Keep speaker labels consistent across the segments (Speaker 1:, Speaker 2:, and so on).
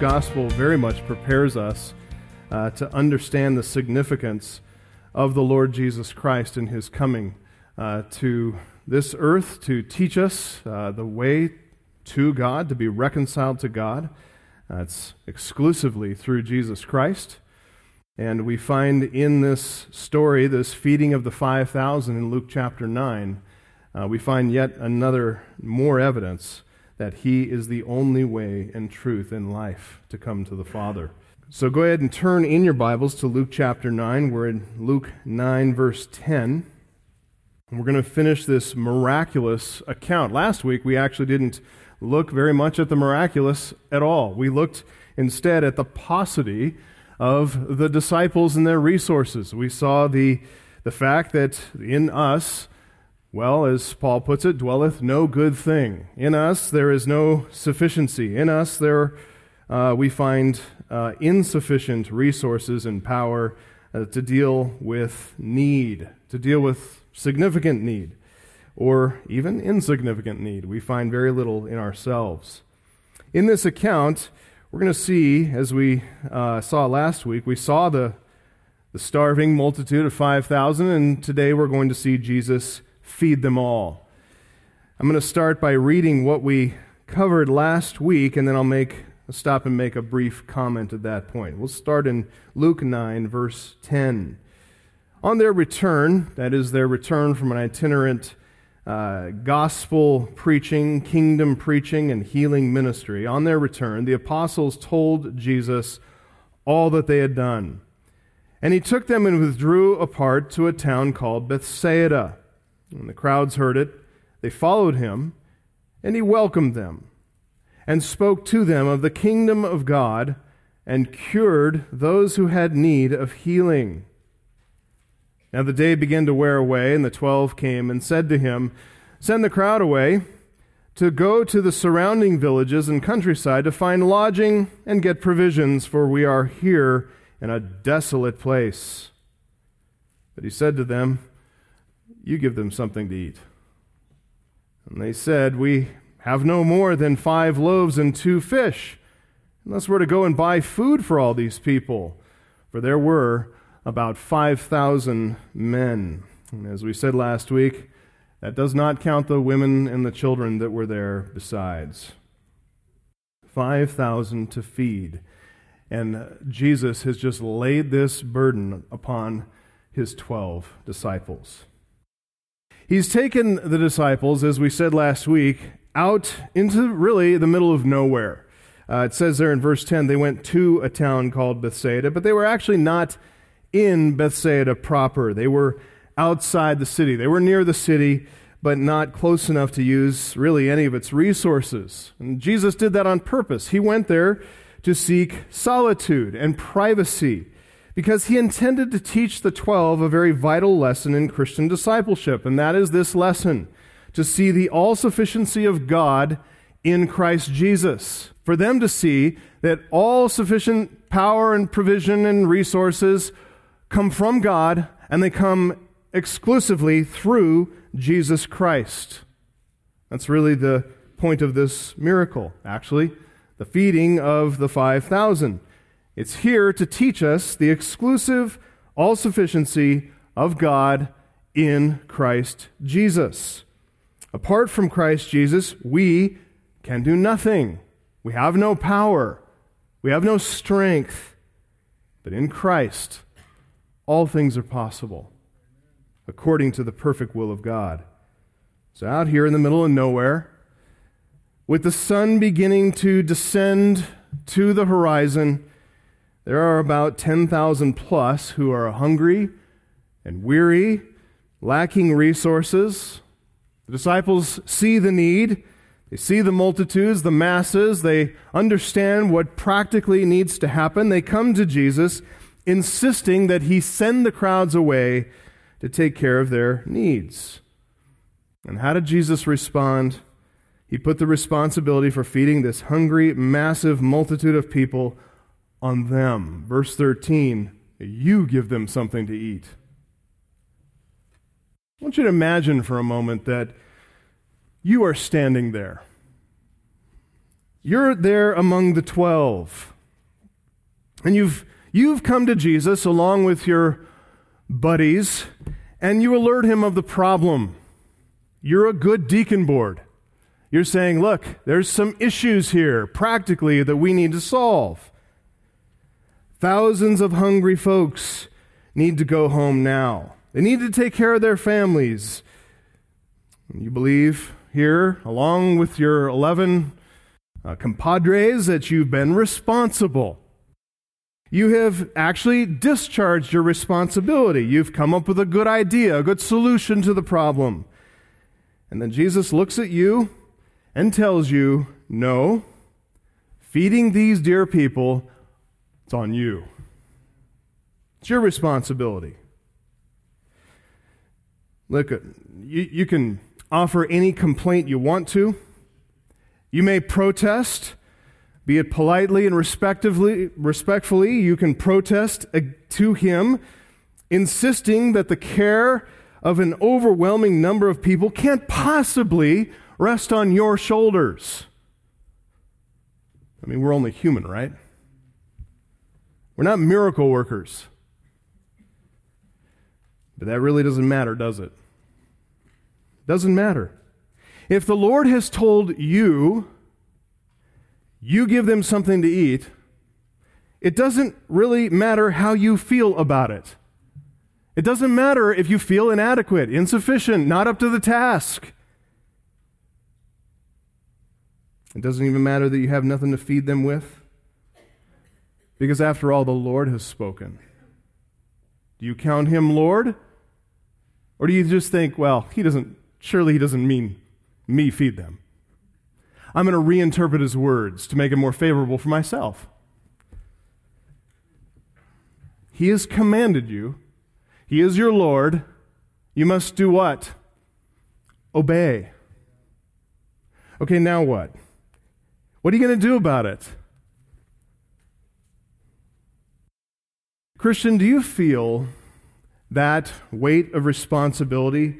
Speaker 1: Gospel very much prepares us uh, to understand the significance of the Lord Jesus Christ and his coming uh, to this earth to teach us uh, the way to God, to be reconciled to God. That's exclusively through Jesus Christ. And we find in this story, this feeding of the 5,000 in Luke chapter 9, uh, we find yet another more evidence that He is the only way and truth in life to come to the Father. So go ahead and turn in your Bibles to Luke chapter 9. We're in Luke 9, verse 10. And we're going to finish this miraculous account. Last week, we actually didn't look very much at the miraculous at all. We looked instead at the paucity of the disciples and their resources. We saw the, the fact that in us, well, as Paul puts it, dwelleth no good thing. In us, there is no sufficiency. In us, there uh, we find uh, insufficient resources and power uh, to deal with need, to deal with significant need, or even insignificant need. We find very little in ourselves. In this account, we're going to see, as we uh, saw last week, we saw the, the starving multitude of 5,000, and today we're going to see Jesus feed them all. I'm going to start by reading what we covered last week, and then I'll make stop and make a brief comment at that point. We'll start in Luke 9, verse 10. On their return, that is, their return from an itinerant uh, gospel preaching, kingdom preaching, and healing ministry, on their return, the apostles told Jesus all that they had done. And he took them and withdrew apart to a town called Bethsaida. When the crowds heard it, they followed him, and he welcomed them and spoke to them of the kingdom of God and cured those who had need of healing. Now the day began to wear away, and the twelve came and said to him, Send the crowd away to go to the surrounding villages and countryside to find lodging and get provisions, for we are here in a desolate place. But he said to them, You give them something to eat. And they said, We have no more than five loaves and two fish, unless we're to go and buy food for all these people. For there were about 5,000 men. And as we said last week, that does not count the women and the children that were there besides. 5,000 to feed. And Jesus has just laid this burden upon his 12 disciples. He's taken the disciples, as we said last week, out into really the middle of nowhere. Uh, it says there in verse 10 they went to a town called Bethsaida, but they were actually not in Bethsaida proper. They were outside the city. They were near the city, but not close enough to use really any of its resources. And Jesus did that on purpose. He went there to seek solitude and privacy because he intended to teach the 12 a very vital lesson in Christian discipleship, and that is this lesson to see the all sufficiency of God in Christ Jesus. For them to see that all sufficient power and provision and resources come from God and they come exclusively through Jesus Christ. That's really the point of this miracle, actually, the feeding of the 5,000. It's here to teach us the exclusive all sufficiency of God in Christ Jesus. Apart from Christ Jesus, we can do nothing. We have no power. We have no strength. But in Christ, all things are possible according to the perfect will of God. So, out here in the middle of nowhere, with the sun beginning to descend to the horizon, there are about 10,000 plus who are hungry and weary, lacking resources, the disciples see the need. They see the multitudes, the masses. They understand what practically needs to happen. They come to Jesus, insisting that he send the crowds away to take care of their needs. And how did Jesus respond? He put the responsibility for feeding this hungry, massive multitude of people on them. Verse 13 You give them something to eat. I want you to imagine for a moment that you are standing there. You're there among the 12. And you've, you've come to Jesus along with your buddies, and you alert him of the problem. You're a good deacon board. You're saying, look, there's some issues here practically that we need to solve. Thousands of hungry folks need to go home now. They need to take care of their families. You believe here, along with your 11 uh, compadres, that you've been responsible. You have actually discharged your responsibility. You've come up with a good idea, a good solution to the problem. And then Jesus looks at you and tells you, No, feeding these dear people, it's on you. It's your responsibility. Look, uh, you, you can offer any complaint you want to. You may protest, be it politely and respectively, respectfully. You can protest to him, insisting that the care of an overwhelming number of people can't possibly rest on your shoulders. I mean, we're only human, right? We're not miracle workers. But that really doesn't matter, does it? Doesn't matter. If the Lord has told you, you give them something to eat, it doesn't really matter how you feel about it. It doesn't matter if you feel inadequate, insufficient, not up to the task. It doesn't even matter that you have nothing to feed them with. Because after all, the Lord has spoken. Do you count him Lord? Or do you just think, well, he doesn't, surely he doesn't mean me feed them? I'm going to reinterpret his words to make it more favorable for myself. He has commanded you, he is your Lord. You must do what? Obey. Okay, now what? What are you going to do about it? Christian, do you feel that weight of responsibility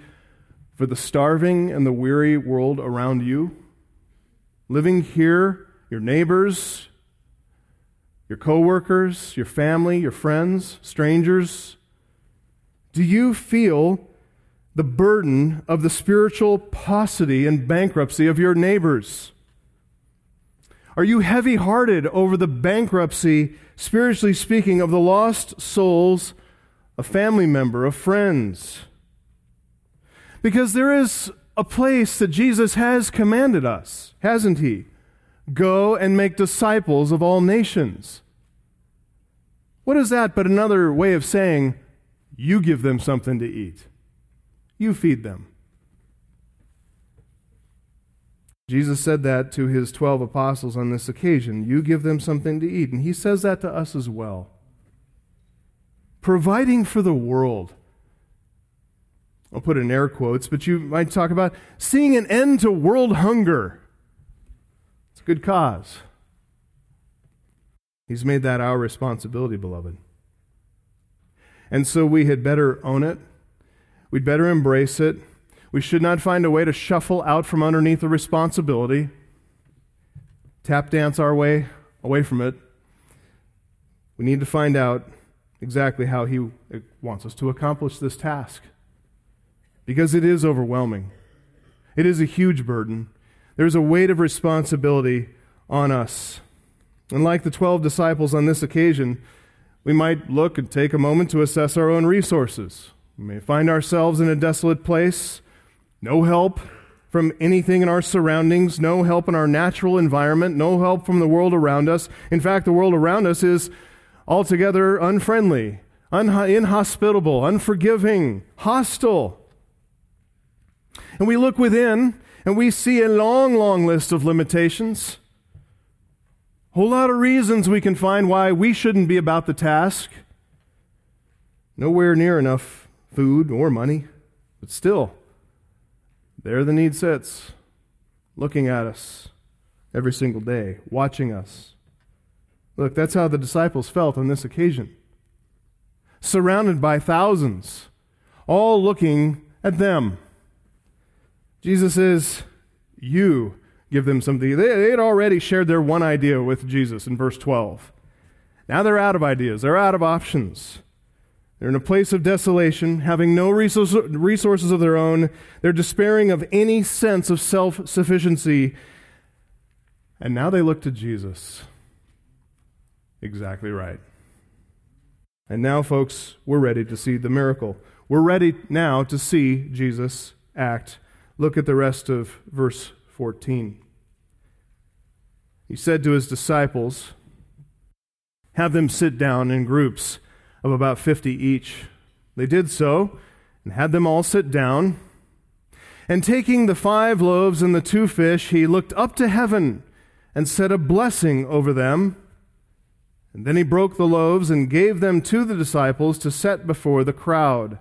Speaker 1: for the starving and the weary world around you? Living here, your neighbors, your coworkers, your family, your friends, strangers? Do you feel the burden of the spiritual paucity and bankruptcy of your neighbors? Are you heavy hearted over the bankruptcy, spiritually speaking, of the lost souls, a family member, of friends? Because there is a place that Jesus has commanded us, hasn't he? Go and make disciples of all nations. What is that but another way of saying, you give them something to eat? You feed them. Jesus said that to his 12 apostles on this occasion. You give them something to eat. And he says that to us as well. Providing for the world. I'll put in air quotes, but you might talk about seeing an end to world hunger. It's a good cause. He's made that our responsibility, beloved. And so we had better own it. We'd better embrace it. We should not find a way to shuffle out from underneath the responsibility, tap dance our way away from it. We need to find out exactly how He uh, wants us to accomplish this task because it is overwhelming. It is a huge burden. There's a weight of responsibility on us. And like the 12 disciples on this occasion, we might look and take a moment to assess our own resources. We may find ourselves in a desolate place no help from anything in our surroundings, no help in our natural environment, no help from the world around us. In fact, the world around us is altogether unfriendly, un- inhospitable, unforgiving, hostile. And we look within and we see a long, long list of limitations. A whole lot of reasons we can find why we shouldn't be about the task. Nowhere near enough food or money, but still, there the need sits, looking at us every single day, watching us. Look, that's how the disciples felt on this occasion. Surrounded by thousands, all looking at them. Jesus says, You give them something. They, had already shared their one idea with Jesus in verse 12. Now they're out of ideas, they're out of options. They're in a place of desolation, having no resources of their own. They're despairing of any sense of self sufficiency. And now they look to Jesus. Exactly right. And now, folks, we're ready to see the miracle. We're ready now to see Jesus act. Look at the rest of verse 14. He said to his disciples, Have them sit down in groups of about 50 each. They did so and had them all sit down. And taking the five loaves and the two fish, he looked up to heaven and said a blessing over them. And then he broke the loaves and gave them to the disciples to set before the crowd.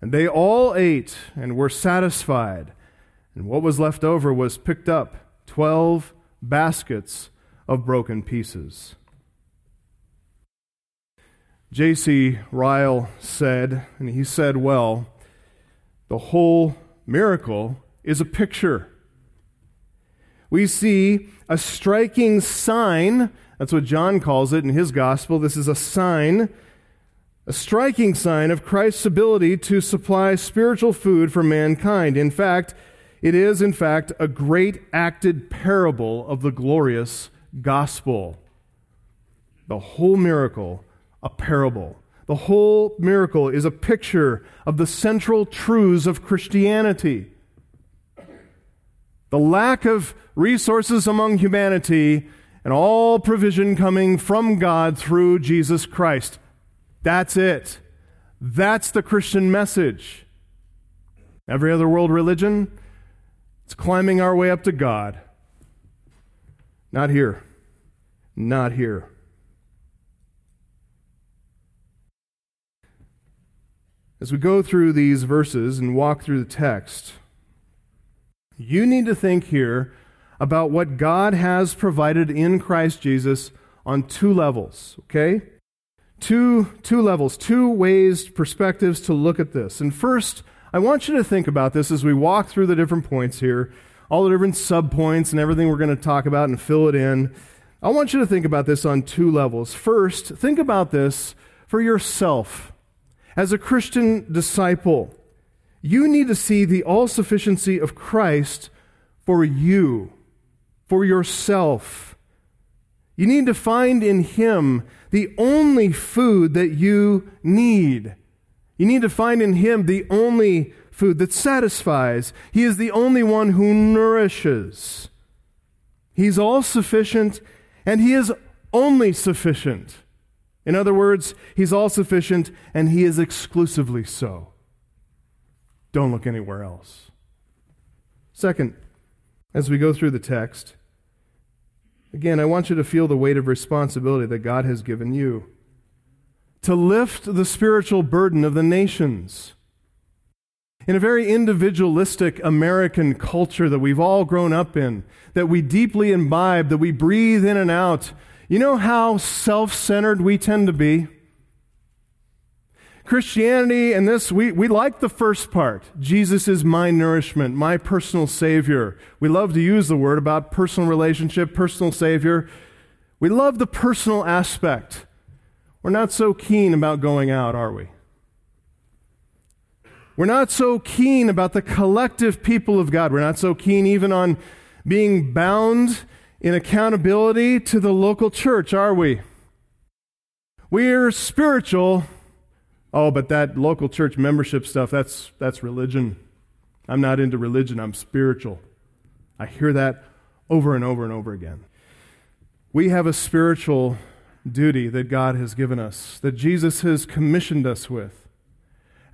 Speaker 1: And they all ate and were satisfied. And what was left over was picked up twelve baskets of broken pieces. J.C. Ryle said, and he said well, the whole miracle is a picture. We see a striking sign. That's what John calls it in his gospel. This is a sign, a striking sign of Christ's ability to supply spiritual food for mankind. In fact, it is, in fact, a great acted parable of the glorious gospel. The whole miracle a parable. The whole miracle is a picture of the central truths of Christianity. The lack of resources among humanity and all provision coming from God through Jesus Christ. That's it. That's the Christian message. Every other world religion, it's climbing our way up to God. Not here. Not here. As we go through these verses and walk through the text, you need to think here about what God has provided in Christ Jesus on two levels, okay? Two, two levels, two ways, perspectives to look at this. And first, I want you to think about this as we walk through the different points here, all the different subpoints and everything we're going to talk about and fill it in. I want you to think about this on two levels. First, think about this for yourself. As a Christian disciple, you need to see the all sufficiency of Christ for you, for yourself. You need to find in Him the only food that you need. You need to find in Him the only food that satisfies. He is the only one who nourishes. He's all sufficient and He is only sufficient. In other words, he's all sufficient and he is exclusively so. Don't look anywhere else. Second, as we go through the text, again, I want you to feel the weight of responsibility that God has given you to lift the spiritual burden of the nations. In a very individualistic American culture that we've all grown up in, that we deeply imbibe, that we breathe in and out, you know how self centered we tend to be? Christianity and this, we, we like the first part. Jesus is my nourishment, my personal Savior. We love to use the word about personal relationship, personal Savior. We love the personal aspect. We're not so keen about going out, are we? We're not so keen about the collective people of God. We're not so keen even on being bound in accountability to the local church, are we? We're spiritual. Oh, but that local church membership stuff, that's, that's religion. I'm not into religion, I'm spiritual. I hear that over and over and over again. We have a spiritual duty that God has given us, that Jesus has commissioned us with.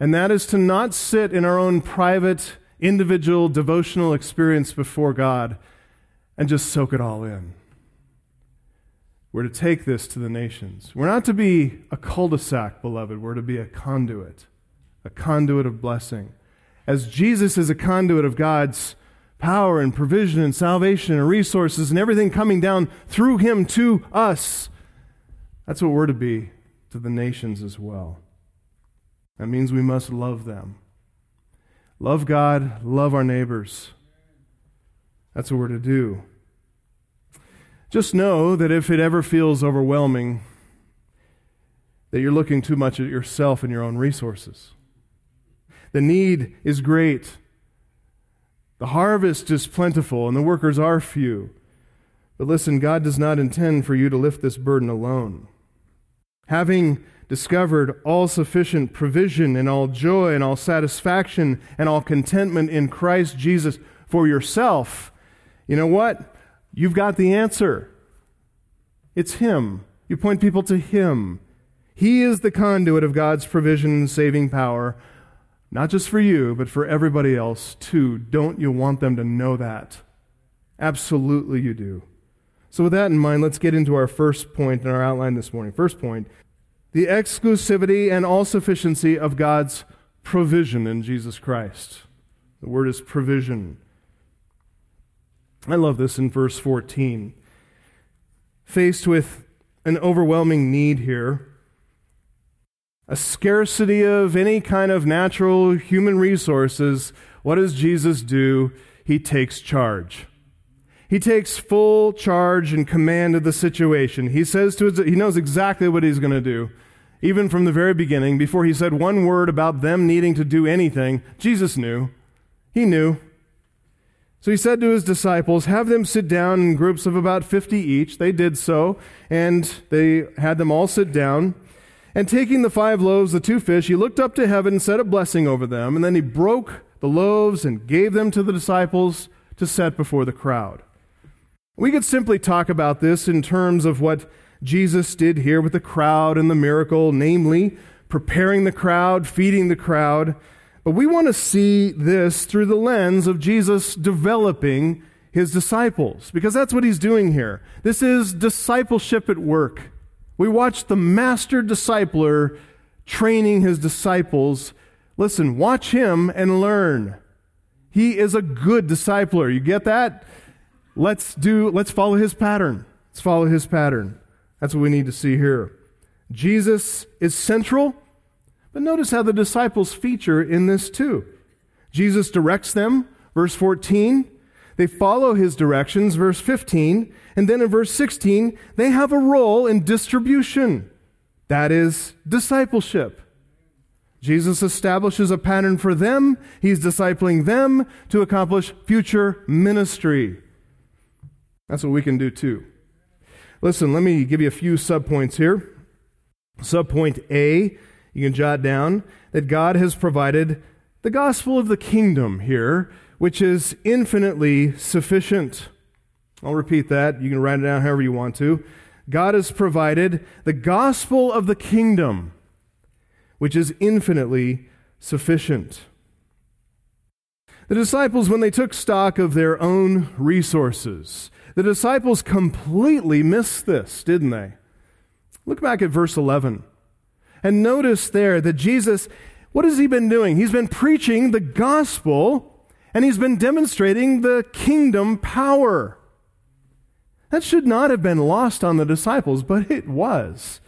Speaker 1: And that is to not sit in our own private, individual, devotional experience before God and just soak it all in. We're to take this to the nations. We're not to be a cul de sac, beloved. We're to be a conduit, a conduit of blessing. As Jesus is a conduit of God's power and provision and salvation and resources and everything coming down through him to us, that's what we're to be to the nations as well. That means we must love them. Love God, love our neighbors. That's what we're to do. Just know that if it ever feels overwhelming, that you're looking too much at yourself and your own resources. The need is great. The harvest is plentiful and the workers are few. But listen, God does not intend for you to lift this burden alone. Having discovered all sufficient provision and all joy and all satisfaction and all contentment in Christ Jesus for yourself, you know what? You've got the answer. It's Him. You point people to Him. He is the conduit of God's provision and saving power, not just for you, but for everybody else too. Don't you want them to know that? Absolutely, you do. So, with that in mind, let's get into our first point in our outline this morning. First point the exclusivity and all sufficiency of God's provision in Jesus Christ. The word is provision. I love this in verse 14. Faced with an overwhelming need here, a scarcity of any kind of natural human resources, what does Jesus do? He takes charge. He takes full charge and command of the situation. He says to his, he knows exactly what he's going to do. Even from the very beginning, before he said one word about them needing to do anything, Jesus knew. He knew. So he said to his disciples, Have them sit down in groups of about 50 each. They did so, and they had them all sit down. And taking the five loaves, the two fish, he looked up to heaven and said a blessing over them. And then he broke the loaves and gave them to the disciples to set before the crowd. We could simply talk about this in terms of what Jesus did here with the crowd and the miracle, namely, preparing the crowd, feeding the crowd. But we want to see this through the lens of Jesus developing his disciples, because that's what he's doing here. This is discipleship at work. We watch the master discipler training his disciples. Listen, watch him and learn. He is a good discipler. You get that? Let's do, let's follow his pattern. Let's follow his pattern. That's what we need to see here. Jesus is central, but notice how the disciples feature in this too. Jesus directs them, verse 14. They follow his directions, verse 15. And then in verse 16, they have a role in distribution. That is discipleship. Jesus establishes a pattern for them. He's discipling them to accomplish future ministry. That's what we can do too. Listen, let me give you a few subpoints here. Subpoint A, you can jot down that God has provided the gospel of the kingdom here, which is infinitely sufficient. I'll repeat that. You can write it down however you want to. God has provided the gospel of the kingdom, which is infinitely sufficient. The disciples, when they took stock of their own resources, the disciples completely missed this, didn't they? Look back at verse 11 and notice there that Jesus, what has he been doing? He's been preaching the gospel and he's been demonstrating the kingdom power. That should not have been lost on the disciples, but it was.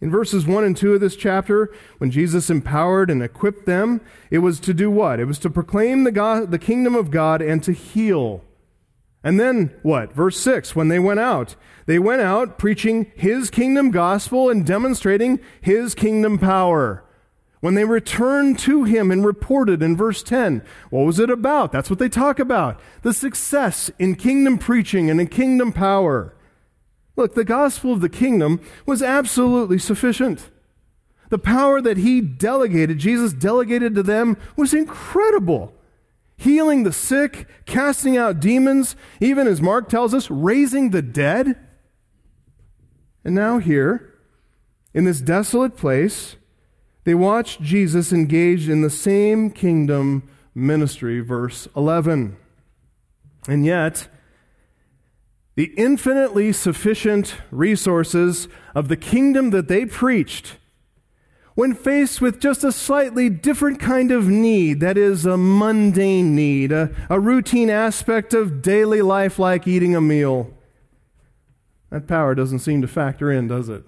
Speaker 1: In verses 1 and 2 of this chapter, when Jesus empowered and equipped them, it was to do what? It was to proclaim the, God, the kingdom of God and to heal. And then what? Verse 6 when they went out, they went out preaching his kingdom gospel and demonstrating his kingdom power. When they returned to him and reported in verse 10, what was it about? That's what they talk about. The success in kingdom preaching and in kingdom power. Look, the gospel of the kingdom was absolutely sufficient. The power that he delegated, Jesus delegated to them, was incredible healing the sick, casting out demons, even as Mark tells us, raising the dead. And now, here, in this desolate place, they watch Jesus engaged in the same kingdom ministry, verse 11. And yet, the infinitely sufficient resources of the kingdom that they preached when faced with just a slightly different kind of need, that is, a mundane need, a, a routine aspect of daily life like eating a meal, that power doesn't seem to factor in, does it?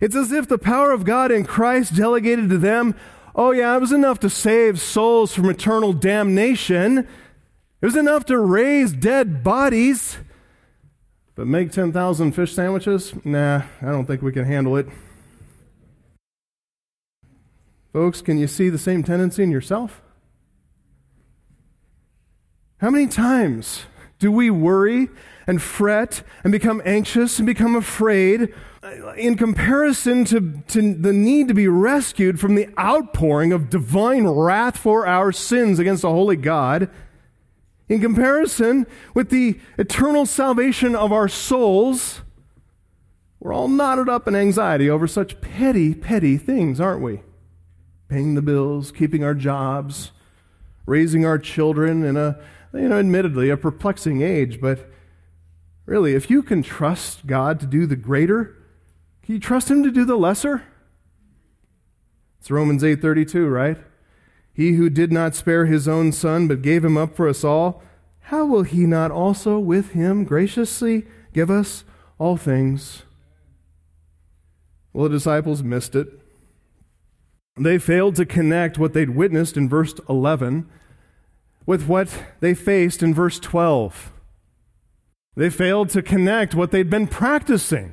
Speaker 1: It's as if the power of God in Christ delegated to them, oh, yeah, it was enough to save souls from eternal damnation. It was enough to raise dead bodies. But make 10,000 fish sandwiches? Nah, I don't think we can handle it. Folks, can you see the same tendency in yourself? How many times do we worry and fret and become anxious and become afraid in comparison to, to the need to be rescued from the outpouring of divine wrath for our sins against a holy God? In comparison with the eternal salvation of our souls, we're all knotted up in anxiety over such petty, petty things, aren't we? Paying the bills, keeping our jobs, raising our children in a, you know, admittedly a perplexing age, but really, if you can trust God to do the greater, can you trust him to do the lesser? It's Romans 8:32, right? He who did not spare his own son, but gave him up for us all, how will he not also with him graciously give us all things? Well, the disciples missed it. They failed to connect what they'd witnessed in verse 11 with what they faced in verse 12. They failed to connect what they'd been practicing.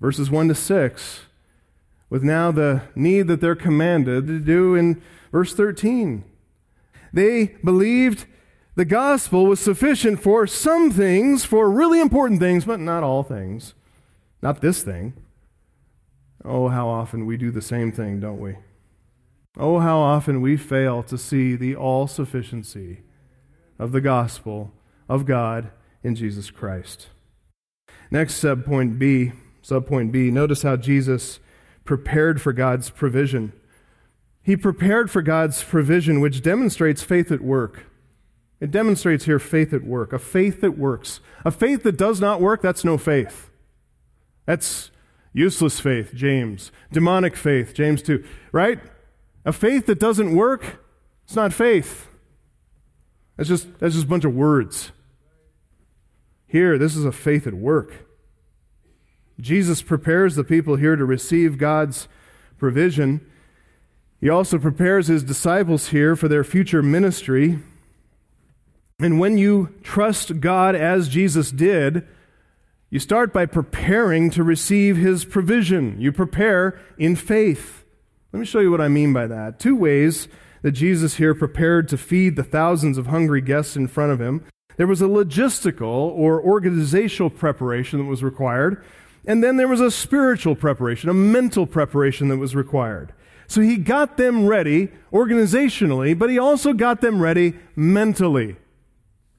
Speaker 1: Verses 1 to 6 with now the need that they're commanded to do in verse 13. They believed the gospel was sufficient for some things, for really important things, but not all things. Not this thing. Oh, how often we do the same thing, don't we? Oh, how often we fail to see the all sufficiency of the gospel of God in Jesus Christ. Next, subpoint B, subpoint B, notice how Jesus prepared for God's provision. He prepared for God's provision, which demonstrates faith at work. It demonstrates here faith at work, a faith that works. A faith that does not work, that's no faith. That's useless faith, James. Demonic faith, James 2. Right? A faith that doesn't work, it's not faith. That's just, that's just a bunch of words. Here, this is a faith at work. Jesus prepares the people here to receive God's provision. He also prepares his disciples here for their future ministry. And when you trust God as Jesus did, you start by preparing to receive his provision. You prepare in faith. Let me show you what I mean by that. Two ways that Jesus here prepared to feed the thousands of hungry guests in front of him. There was a logistical or organizational preparation that was required. And then there was a spiritual preparation, a mental preparation that was required. So he got them ready organizationally, but he also got them ready mentally.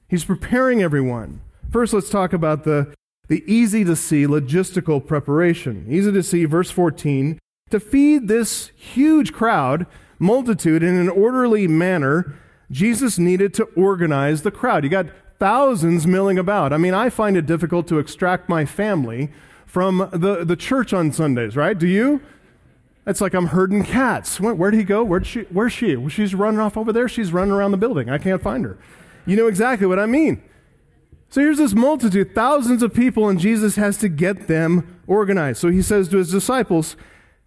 Speaker 1: He's preparing everyone. First, let's talk about the, the easy to see logistical preparation. Easy to see, verse 14. To feed this huge crowd, multitude, in an orderly manner, Jesus needed to organize the crowd. You got thousands milling about. I mean, I find it difficult to extract my family from the, the church on Sundays, right? Do you? It's like I'm herding cats. Where, where'd he go? Where'd she, where's she? Well, she's running off over there. She's running around the building. I can't find her. You know exactly what I mean. So here's this multitude, thousands of people, and Jesus has to get them organized. So he says to his disciples,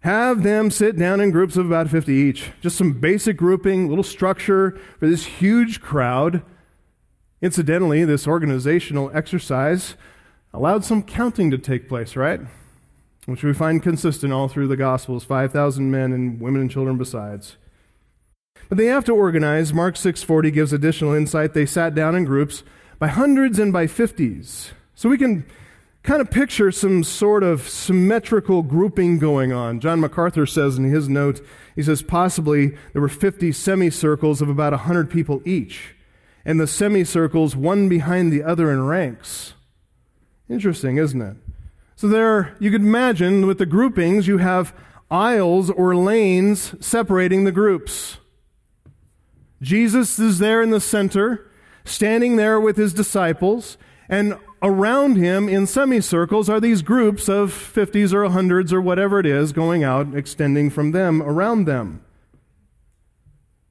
Speaker 1: have them sit down in groups of about 50 each. Just some basic grouping, little structure for this huge crowd. Incidentally, this organizational exercise allowed some counting to take place, right? Which we find consistent all through the Gospels 5,000 men and women and children besides. But they have to organize. Mark 6:40 gives additional insight. They sat down in groups by hundreds and by fifties. So we can kind of picture some sort of symmetrical grouping going on. John MacArthur says in his note, he says possibly there were 50 semicircles of about 100 people each, and the semicircles one behind the other in ranks. Interesting, isn't it? So there, you could imagine with the groupings, you have aisles or lanes separating the groups. Jesus is there in the center, standing there with his disciples, and around him in semicircles are these groups of 50s or 100s or whatever it is going out, extending from them around them.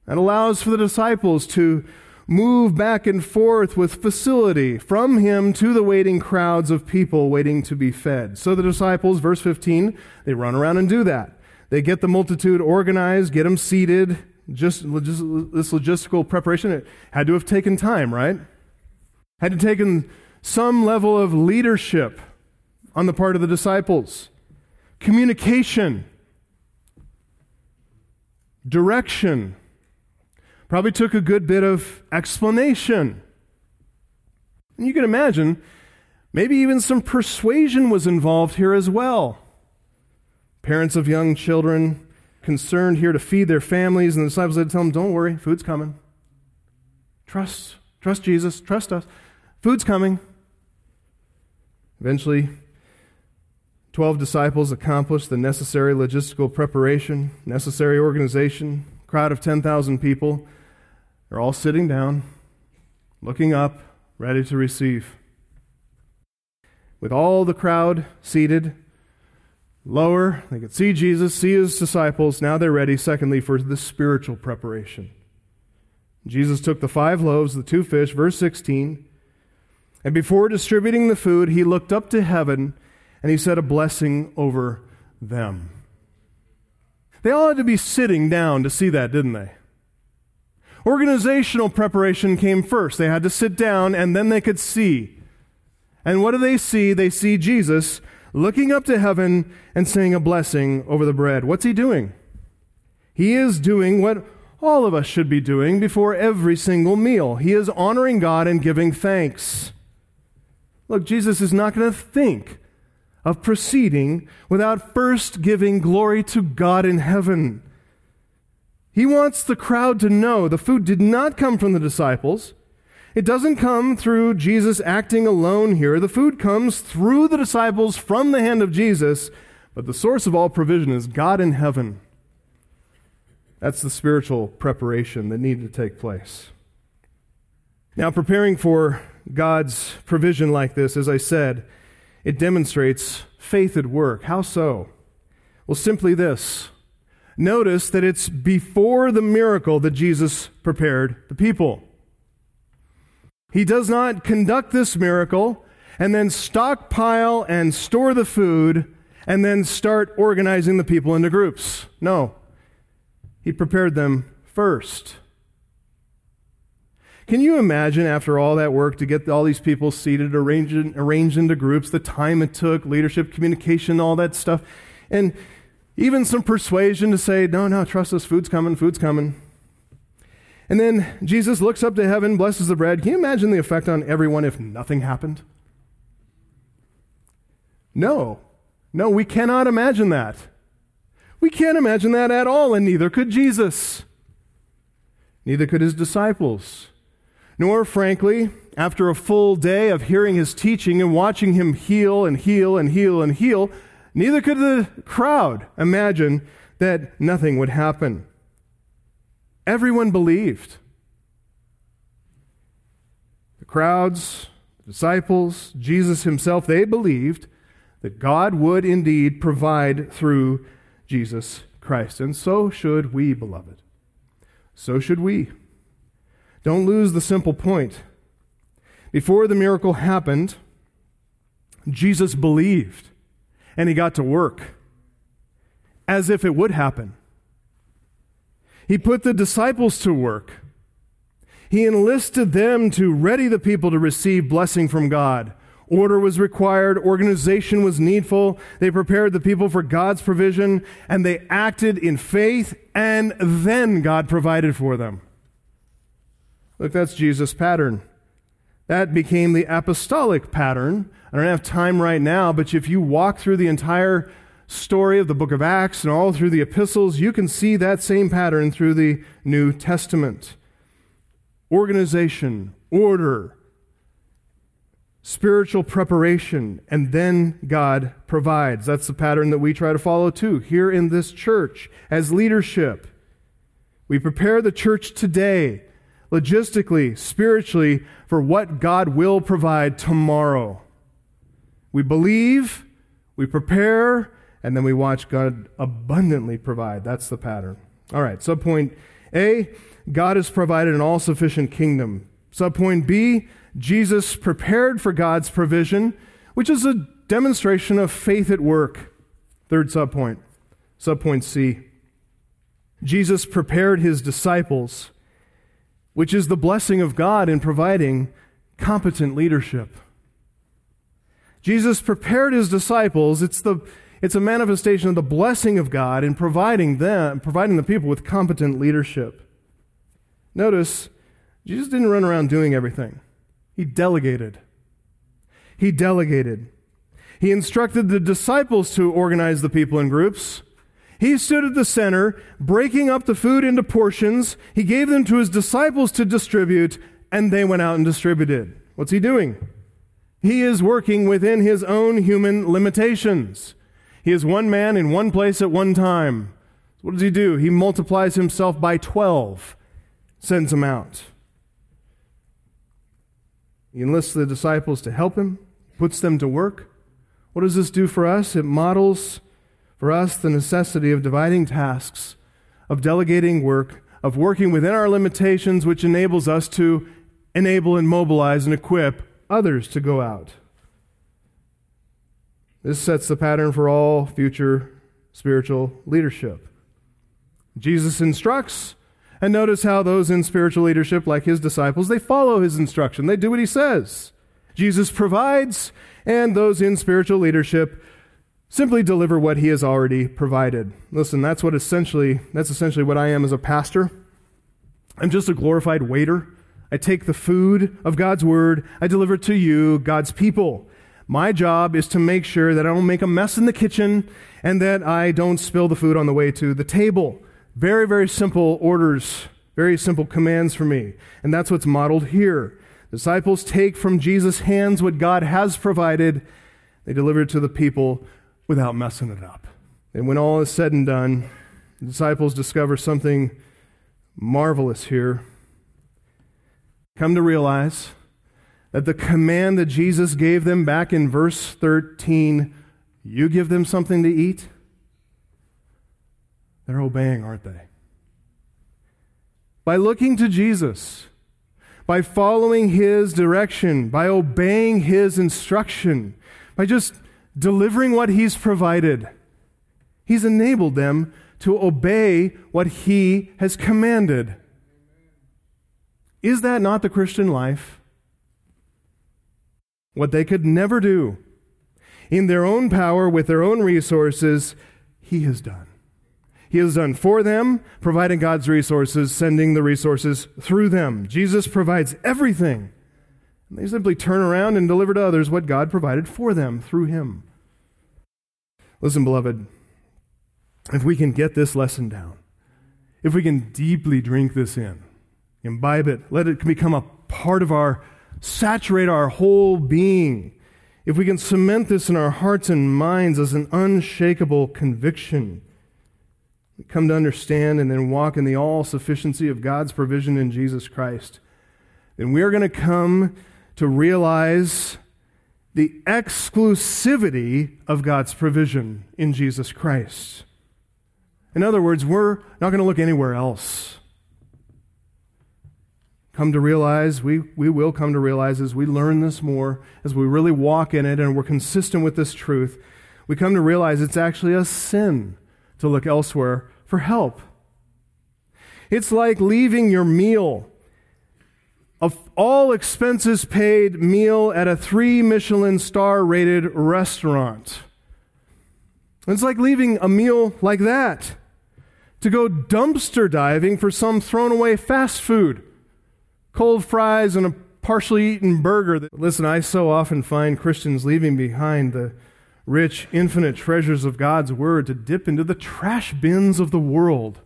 Speaker 1: That allows for the disciples to move back and forth with facility from him to the waiting crowds of people waiting to be fed. So the disciples, verse 15, they run around and do that. They get the multitude organized, get them seated, just this logistical preparation, it had to have taken time, right? Had to taken some level of leadership on the part of the disciples, communication, direction. Probably took a good bit of explanation. And you can imagine, maybe even some persuasion was involved here as well. Parents of young children concerned here to feed their families, and the disciples had to tell them, Don't worry, food's coming. Trust, trust Jesus, trust us. Food's coming. Eventually, 12 disciples accomplished the necessary logistical preparation, necessary organization. Crowd of 10,000 people are all sitting down, looking up, ready to receive. With all the crowd seated, lower, they could see Jesus, see his disciples. Now they're ready, secondly, for the spiritual preparation. Jesus took the five loaves, the two fish, verse 16, and before distributing the food, he looked up to heaven and he said a blessing over them. They all had to be sitting down to see that, didn't they? Organizational preparation came first. They had to sit down and then they could see. And what do they see? They see Jesus looking up to heaven and saying a blessing over the bread. What's he doing? He is doing what all of us should be doing before every single meal. He is honoring God and giving thanks. Look, Jesus is not going to think of proceeding without first giving glory to God in heaven. He wants the crowd to know the food did not come from the disciples. It doesn't come through Jesus acting alone here. The food comes through the disciples from the hand of Jesus, but the source of all provision is God in heaven. That's the spiritual preparation that needed to take place. Now, preparing for God's provision like this, as I said, it demonstrates faith at work. How so? Well, simply this. Notice that it's before the miracle that Jesus prepared the people. He does not conduct this miracle and then stockpile and store the food and then start organizing the people into groups. No. He prepared them first. Can you imagine, after all that work, to get all these people seated, arranged, arranged into groups, the time it took, leadership, communication, all that stuff, and even some persuasion to say, no, no, trust us, food's coming, food's coming. And then Jesus looks up to heaven, blesses the bread. Can you imagine the effect on everyone if nothing happened? No. No, we cannot imagine that. We can't imagine that at all, and neither could Jesus. Neither could his disciples. Nor, frankly, after a full day of hearing his teaching and watching him heal and heal and heal and heal, neither could the crowd imagine that nothing would happen. Everyone believed. The crowds, the disciples, Jesus himself, they believed that God would indeed provide through Jesus Christ. And so should we, beloved. So should we. Don't lose the simple point. Before the miracle happened, Jesus believed and he got to work as if it would happen. He put the disciples to work. He enlisted them to ready the people to receive blessing from God. Order was required, organization was needful. They prepared the people for God's provision, and they acted in faith, and then God provided for them. Look, that's Jesus' pattern. That became the apostolic pattern. I don't have time right now, but if you walk through the entire story of the book of Acts and all through the epistles, you can see that same pattern through the New Testament. Organization, order, spiritual preparation, and then God provides. That's the pattern that we try to follow too, here in this church as leadership. We prepare the church today logistically, spiritually, for what God will provide tomorrow. We believe, we prepare, and then we watch God abundantly provide. That's the pattern. All right, subpoint A God has provided an all sufficient kingdom. Subpoint B Jesus prepared for God's provision, which is a demonstration of faith at work. Third subpoint. Subpoint C Jesus prepared his disciples, which is the blessing of God in providing competent leadership. Jesus prepared his disciples. It's, the, it's a manifestation of the blessing of God in providing them, providing the people with competent leadership. Notice, Jesus didn't run around doing everything. He delegated. He delegated. He instructed the disciples to organize the people in groups. He stood at the center, breaking up the food into portions. He gave them to his disciples to distribute, and they went out and distributed. What's he doing? He is working within his own human limitations. He is one man in one place at one time. What does he do? He multiplies himself by 12, sends them out. He enlists the disciples to help him, puts them to work. What does this do for us? It models for us the necessity of dividing tasks, of delegating work, of working within our limitations, which enables us to enable and mobilize and equip others to go out. This sets the pattern for all future spiritual leadership. Jesus instructs, and notice how those in spiritual leadership, like his disciples, they follow his instruction. They do what he says. Jesus provides, and those in spiritual leadership simply deliver what he has already provided. Listen, that's what essentially that's essentially what I am as a pastor. I'm just a glorified waiter. I take the food of God's word, I deliver it to you, God's people. My job is to make sure that I don't make a mess in the kitchen and that I don't spill the food on the way to the table. Very, very simple orders, very simple commands for me. And that's what's modeled here. Disciples take from Jesus' hands what God has provided, they deliver it to the people without messing it up. And when all is said and done, the disciples discover something marvelous here come to realize that the command that Jesus gave them back in verse 13, you give them something to eat, they're obeying, aren't they? By looking to Jesus, by following his direction, by obeying his instruction, by just delivering what he's provided, he's enabled them to obey what he has commanded. Is that not the Christian life? What they could never do in their own power, with their own resources, He has done. He has done for them, providing God's resources, sending the resources through them. Jesus provides everything. And they simply turn around and deliver to others what God provided for them through Him. Listen, beloved, if we can get this lesson down, if we can deeply drink this in, imbibe it, let it become a part of our, saturate our whole being. If we can cement this in our hearts and minds as an unshakable conviction, we come to understand and then walk in the all sufficiency of God's provision in Jesus Christ, then we are going to come to realize the exclusivity of God's provision in Jesus Christ. In other words, we're not going to look anywhere else come to realize, we, we will come to realize as we learn this more, as we really walk in it and we're consistent with this truth, we come to realize it's actually a sin to look elsewhere for help. It's like leaving your meal, a all expenses paid meal at a three Michelin star rated restaurant. It's like leaving a meal like that to go dumpster diving for some thrown away fast food cold fries and a partially eaten burger. Listen, I so often find Christians leaving behind the rich, infinite treasures of God's Word to dip into the trash bins of the world.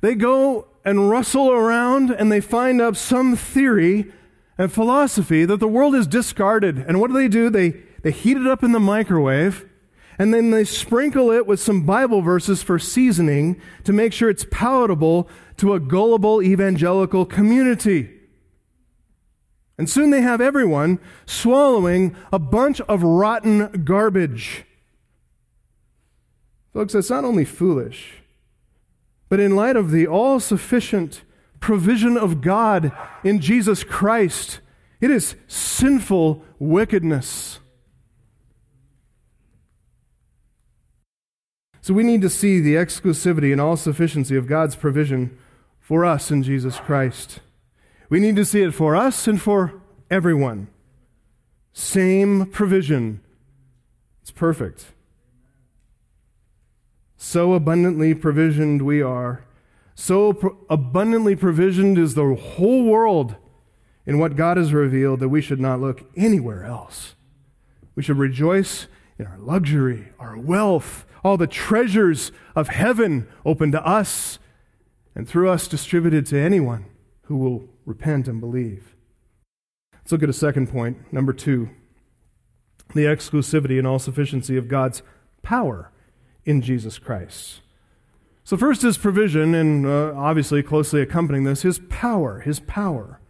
Speaker 1: They go and rustle around and they find up some theory and philosophy that the world is discarded. And what do they do? They, they heat it up in the microwave and then they sprinkle it with some Bible verses for seasoning to make sure it's palatable to a gullible evangelical community. And soon they have everyone swallowing a bunch of rotten garbage. Folks, that's not only foolish, but in light of the all sufficient provision of God in Jesus Christ, it is sinful wickedness. So we need to see the exclusivity and all sufficiency of God's provision for us in Jesus Christ. We need to see it for us and for everyone. Same provision. It's perfect. So abundantly provisioned we are. So pro- abundantly provisioned is the whole world in what God has revealed that we should not look anywhere else. We should rejoice in our luxury, our wealth, all the treasures of heaven open to us and through us distributed to anyone who will repent and believe. Let's look at a second point, number two the exclusivity and all sufficiency of God's power in Jesus Christ. So, first is provision, and uh, obviously closely accompanying this, his power. His power.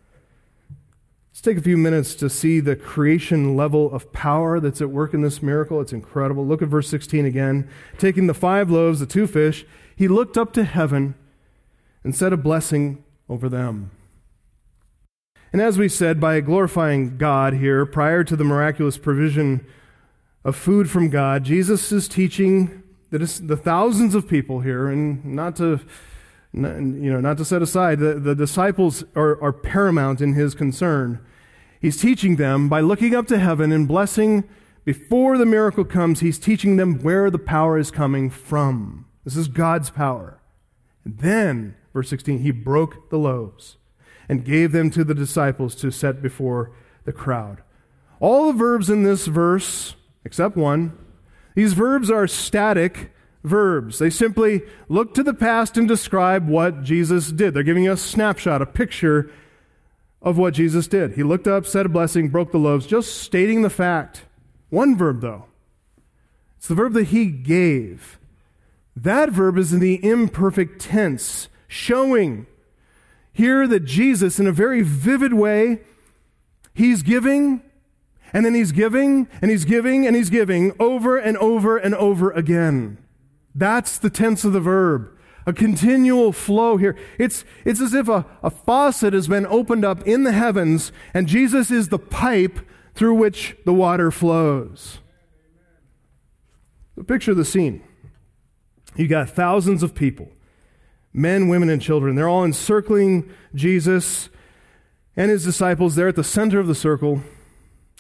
Speaker 1: Let's take a few minutes to see the creation level of power that's at work in this miracle. It's incredible. Look at verse 16 again. Taking the five loaves, the two fish, he looked up to heaven and said a blessing over them. And as we said, by glorifying God here, prior to the miraculous provision of food from God, Jesus is teaching the, the thousands of people here, and not to you know, not to set aside, the, the disciples are, are paramount in his concern. He's teaching them by looking up to heaven and blessing before the miracle comes, he's teaching them where the power is coming from. This is God's power. And then, verse 16, he broke the loaves and gave them to the disciples to set before the crowd. All the verbs in this verse, except one, these verbs are static verbs. They simply look to the past and describe what Jesus did. They're giving us a snapshot, a picture of what Jesus did. He looked up, said a blessing, broke the loaves, just stating the fact. One verb, though. It's the verb that he gave. That verb is in the imperfect tense, showing here that Jesus, in a very vivid way, he's giving and then he's giving and he's giving and he's giving over and over and over again. That's the tense of the verb. A continual flow here. It's, it's as if a, a faucet has been opened up in the heavens and Jesus is the pipe through which the water flows. So picture the scene. You've got thousands of people, men, women, and children. They're all encircling Jesus and his disciples. They're at the center of the circle.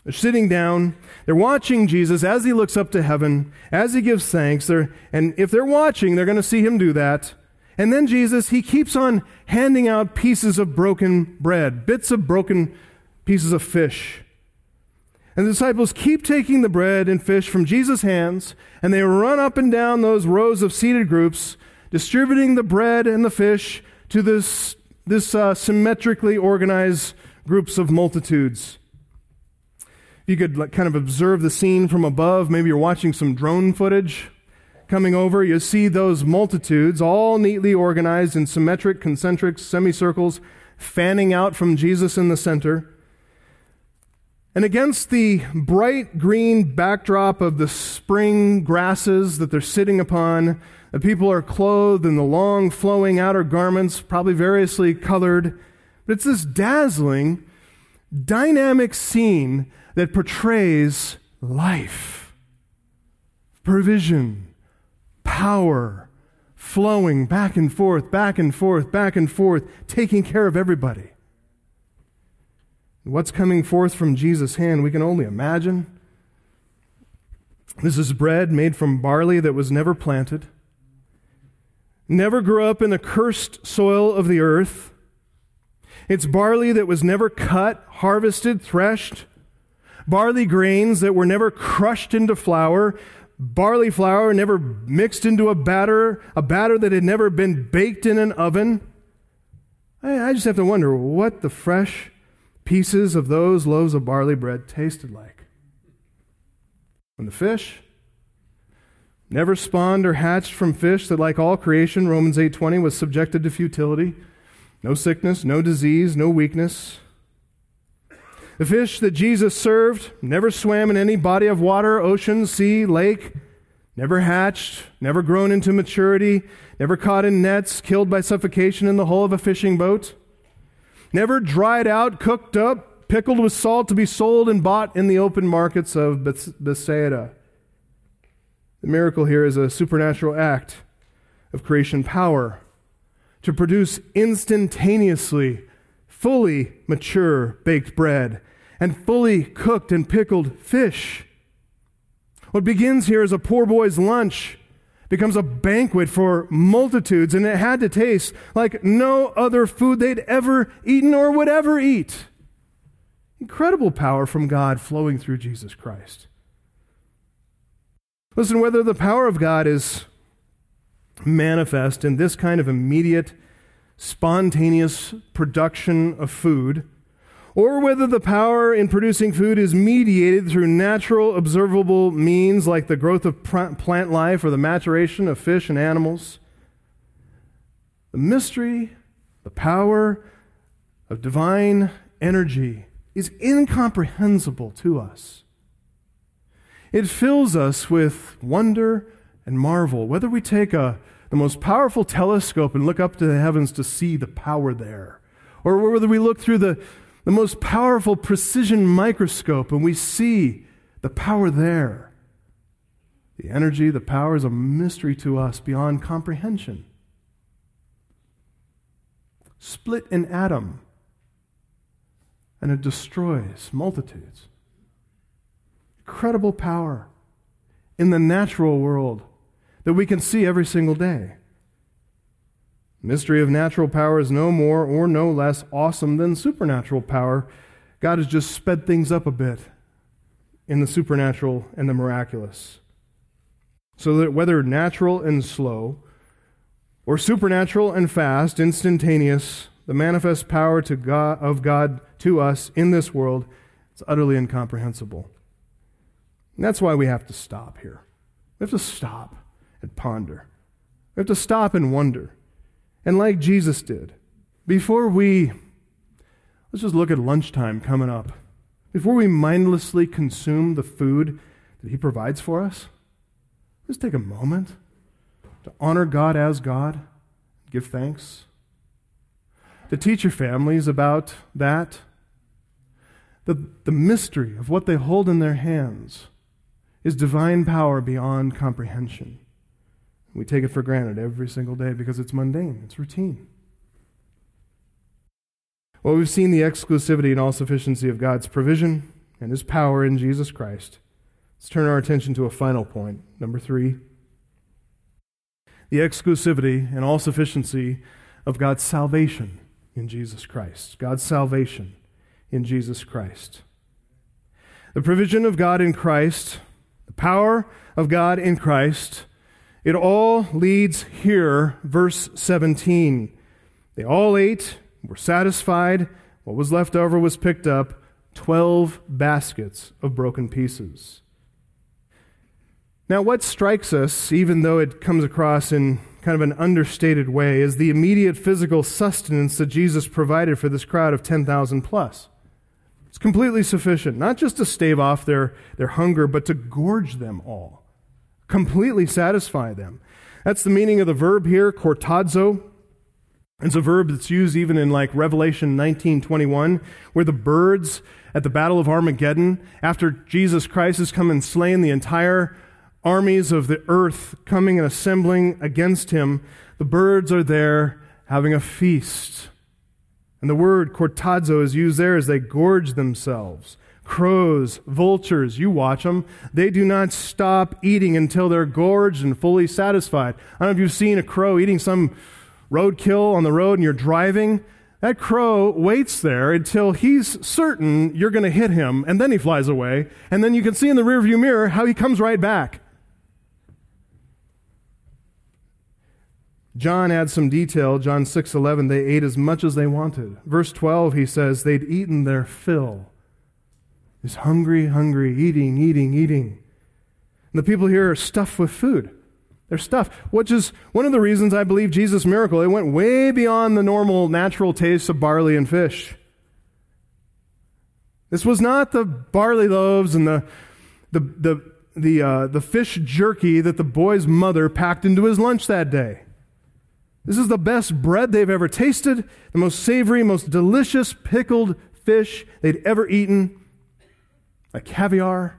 Speaker 1: They're sitting down. They're watching Jesus as he looks up to heaven, as he gives thanks. They're, and if they're watching, they're going to see him do that. And then Jesus, he keeps on handing out pieces of broken bread, bits of broken pieces of fish. And the disciples keep taking the bread and fish from Jesus' hands, and they run up and down those rows of seated groups, distributing the bread and the fish to this, this uh, symmetrically organized groups of multitudes you could like, kind of observe the scene from above. Maybe you're watching some drone footage coming over. You see those multitudes all neatly organized in symmetric, concentric semicircles, fanning out from Jesus in the center. And against the bright green backdrop of the spring grasses that they're sitting upon, the people are clothed in the long flowing outer garments, probably variously colored. But it's this dazzling, dynamic scene that portrays life, provision, power, flowing back and forth, back and forth, back and forth, taking care of everybody. What's coming forth from Jesus' hand, we can only imagine. This is bread made from barley that was never planted, never grew up in the cursed soil of the earth. It's barley that was never cut, harvested, threshed, barley grains that were never crushed into flour, barley flour never mixed into a batter, a batter that had never been baked in an oven. I, I just have to wonder what the fresh pieces of those loaves of barley bread tasted like. And the fish, never spawned or hatched from fish that like all creation romans 8.20 was subjected to futility no sickness no disease no weakness the fish that Jesus served never swam in any body of water, ocean, sea, lake, never hatched, never grown into maturity, never caught in nets, killed by suffocation in the hull of a fishing boat, never dried out, cooked up, pickled with salt to be sold and bought in the open markets of Bethsaida. The miracle here is a supernatural act of creation power to produce instantaneously fully mature baked bread and fully cooked and pickled fish. What begins here as a poor boy's lunch becomes a banquet for multitudes, and it had to taste like no other food they'd ever eaten or would ever eat. Incredible power from God flowing through Jesus Christ. Listen, whether the power of God is manifest in this kind of immediate, spontaneous production of food, or whether the power in producing food is mediated through natural, observable means like the growth of plant life or the maturation of fish and animals. The mystery, the power of divine energy is incomprehensible to us. It fills us with wonder and marvel, whether we take a, the most powerful telescope and look up to the heavens to see the power there, or whether we look through the the most powerful precision microscope, and we see the power there. The energy, the power is a mystery to us beyond comprehension. Split an atom, and it destroys multitudes. Incredible power in the natural world that we can see every single day mystery of natural power is no more or no less awesome than supernatural power. God has just sped things up a bit in the supernatural and the miraculous. So that whether natural and slow, or supernatural and fast, instantaneous, the manifest power to God, of God to us in this world is utterly incomprehensible. And that's why we have to stop here. We have to stop ponder. We have to stop and wonder. And like Jesus did, before we, let's just look at lunchtime coming up, before we mindlessly consume the food that He provides for us, let's take a moment to honor God as God, give thanks, to teach your families about that, the, the mystery of what they hold in their hands is divine power beyond comprehension. We take it for granted every single day because it's mundane, it's routine. Well, we've seen the exclusivity and all sufficiency of God's provision and his power in Jesus Christ. Let's turn our attention to a final point, number three the exclusivity and all sufficiency of God's salvation in Jesus Christ. God's salvation in Jesus Christ. The provision of God in Christ, the power of God in Christ, it all leads here, verse 17. They all ate, were satisfied. What was left over was picked up 12 baskets of broken pieces. Now, what strikes us, even though it comes across in kind of an understated way, is the immediate physical sustenance that Jesus provided for this crowd of 10,000 plus. It's completely sufficient, not just to stave off their, their hunger, but to gorge them all completely satisfy them. That's the meaning of the verb here, chortazo. It's a verb that's used even in like Revelation 19:21, where the birds at the Battle of Armageddon, after Jesus Christ has come and slain the entire armies of the earth coming and assembling against him, the birds are there having a feast. And the word chortazo is used there as they gorge themselves crows, vultures, you watch them. They do not stop eating until they're gorged and fully satisfied. I don't know if you've seen a crow eating some roadkill on the road and you're driving. That crow waits there until he's certain you're going to hit him, and then he flies away. And then you can see in the rearview mirror how he comes right back. John adds some detail. John 6:11 they ate as much as they wanted. Verse 12 he says they'd eaten their fill is hungry, hungry, eating, eating, eating. And the people here are stuffed with food. They're stuffed, which is one of the reasons I believe Jesus' miracle. It went way beyond the normal natural taste of barley and fish. This was not the barley loaves and the, the, the, the, uh, the fish jerky that the boy's mother packed into his lunch that day. This is the best bread they've ever tasted, the most savory, most delicious pickled fish they'd ever eaten like caviar.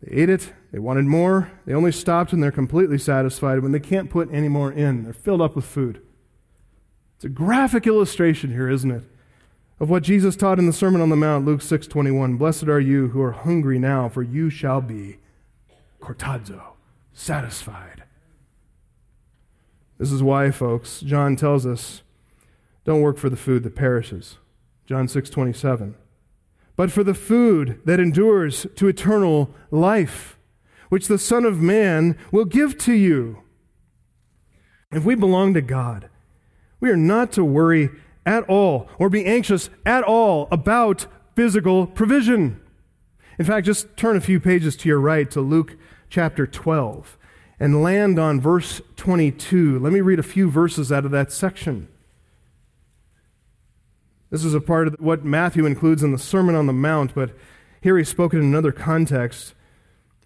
Speaker 1: They ate it, they wanted more. They only stopped when they're completely satisfied, when they can't put any more in. They're filled up with food. It's a graphic illustration here, isn't it? Of what Jesus taught in the Sermon on the Mount, Luke 6:21. Blessed are you who are hungry now, for you shall be chortazo, satisfied. This is why, folks, John tells us, don't work for the food that perishes. John 6:27 but for the food that endures to eternal life, which the Son of Man will give to you. If we belong to God, we are not to worry at all or be anxious at all about physical provision. In fact, just turn a few pages to your right to Luke chapter 12 and land on verse 22. Let me read a few verses out of that section. This is a part of what Matthew includes in the Sermon on the Mount, but here he's spoken in another context,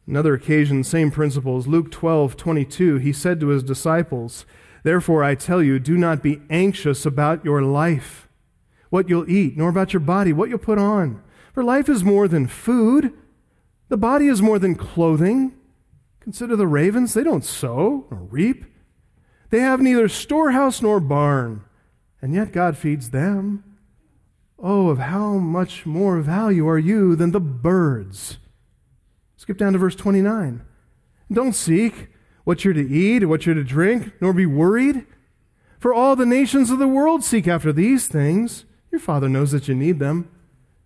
Speaker 1: another occasion, same principles. Luke 12, 22, he said to his disciples, Therefore I tell you, do not be anxious about your life, what you'll eat, nor about your body, what you'll put on. For life is more than food, the body is more than clothing. Consider the ravens, they don't sow nor reap. They have neither storehouse nor barn, and yet God feeds them. Oh, of how much more value are you than the birds? Skip down to verse 29. Don't seek what you're to eat or what you're to drink, nor be worried. For all the nations of the world seek after these things. Your Father knows that you need them.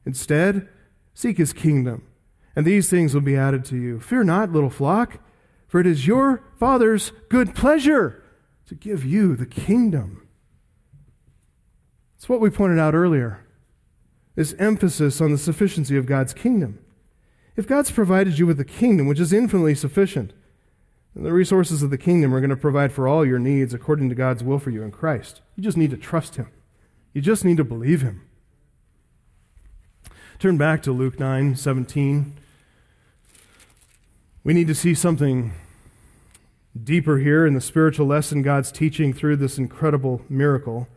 Speaker 1: Instead, seek his kingdom, and these things will be added to you. Fear not, little flock, for it is your Father's good pleasure to give you the kingdom. It's what we pointed out earlier this emphasis on the sufficiency of God's kingdom. If God's provided you with the kingdom, which is infinitely sufficient, then the resources of the kingdom are going to provide for all your needs according to God's will for you in Christ. You just need to trust Him, you just need to believe Him. Turn back to Luke 9 17. We need to see something deeper here in the spiritual lesson God's teaching through this incredible miracle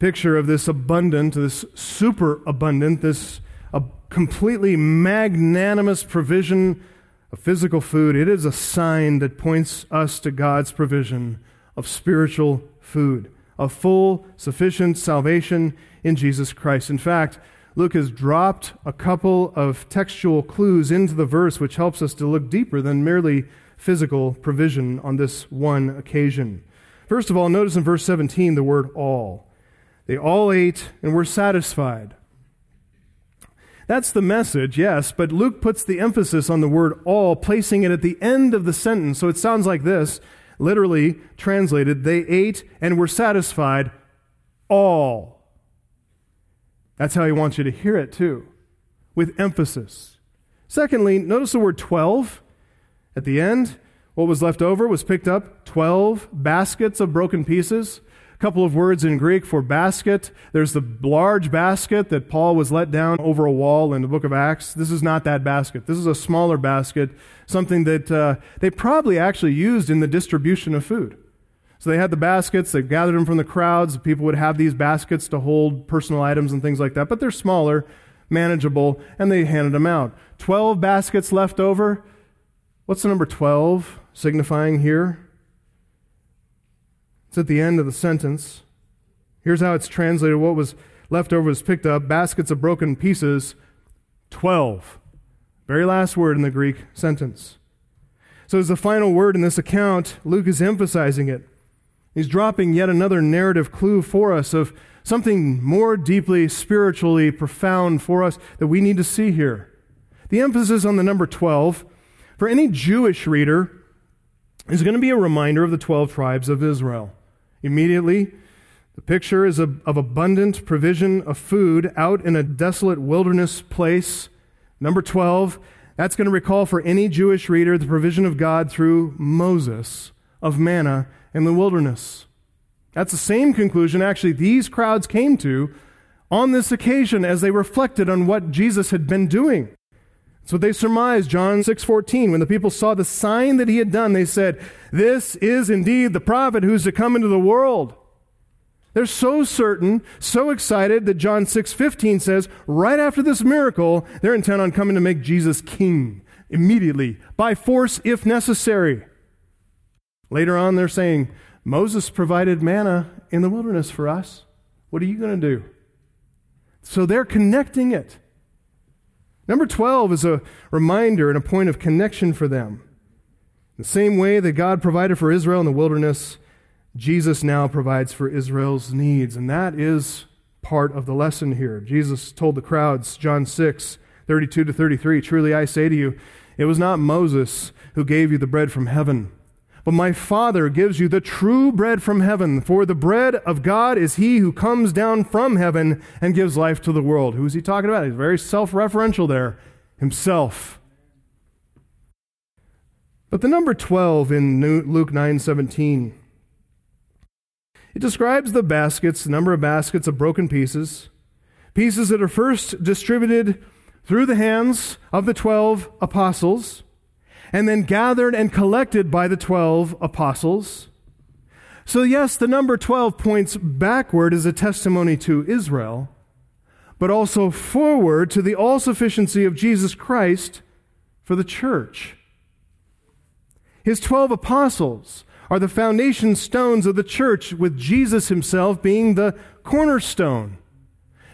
Speaker 1: picture of this abundant, this super abundant, this a completely magnanimous provision of physical food. It is a sign that points us to God's provision of spiritual food, of full, sufficient salvation in Jesus Christ. In fact, Luke has dropped a couple of textual clues into the verse, which helps us to look deeper than merely physical provision on this one occasion. First of all, notice in verse 17 the word all. They all ate and were satisfied. That's the message, yes, but Luke puts the emphasis on the word all, placing it at the end of the sentence. So it sounds like this literally translated, they ate and were satisfied all. That's how he wants you to hear it, too, with emphasis. Secondly, notice the word 12 at the end. What was left over was picked up 12 baskets of broken pieces couple of words in Greek for basket. There's the large basket that Paul was let down over a wall in the book of Acts. This is not that basket. This is a smaller basket, something that uh, they probably actually used in the distribution of food. So they had the baskets, they gathered them from the crowds. People would have these baskets to hold personal items and things like that, but they're smaller, manageable, and they handed them out. Twelve baskets left over. What's the number 12 signifying here? It's at the end of the sentence. Here's how it's translated. What was left over was picked up baskets of broken pieces, 12. Very last word in the Greek sentence. So, as the final word in this account, Luke is emphasizing it. He's dropping yet another narrative clue for us of something more deeply spiritually profound for us that we need to see here. The emphasis on the number 12, for any Jewish reader, is going to be a reminder of the 12 tribes of Israel. Immediately, the picture is of, abundant provision of food out in a desolate wilderness place. Number 12, that's going to recall for any Jewish reader the provision of God through Moses of manna in the wilderness. That's the same conclusion, actually, these crowds came to on this occasion as they reflected on what Jesus had been doing. That's what they surmised, John 6:14. When the people saw the sign that he had done, they said, "This is indeed the prophet who's to come into the world." They're so certain, so excited that John 6:15 says, right after this miracle, they're intent on coming to make Jesus king. immediately, by force if necessary. Later on, they're saying, Moses provided manna in the wilderness for us. What are you going to do? So they're connecting it. Number 12 is a reminder and a point of connection for them. The same way that God provided for Israel in the wilderness, Jesus now provides for Israel's needs. And that is part of the lesson here. Jesus told the crowds, John 6, 32 to 33, Truly I say to you, it was not Moses who gave you the bread from heaven, but my Father gives you the true bread from heaven. For the bread of God is he who comes down from heaven and gives life to the world. Who is he talking about? He's very self referential there. Himself. But the number 12 in Luke 9 17 it describes the baskets, the number of baskets of broken pieces, pieces that are first distributed through the hands of the 12 apostles, and then gathered and collected by the 12 apostles. So, yes, the number 12 points backward as a testimony to Israel, but also forward to the all sufficiency of Jesus Christ for the church. His 12 apostles are the foundation stones of the church, with Jesus himself being the cornerstone.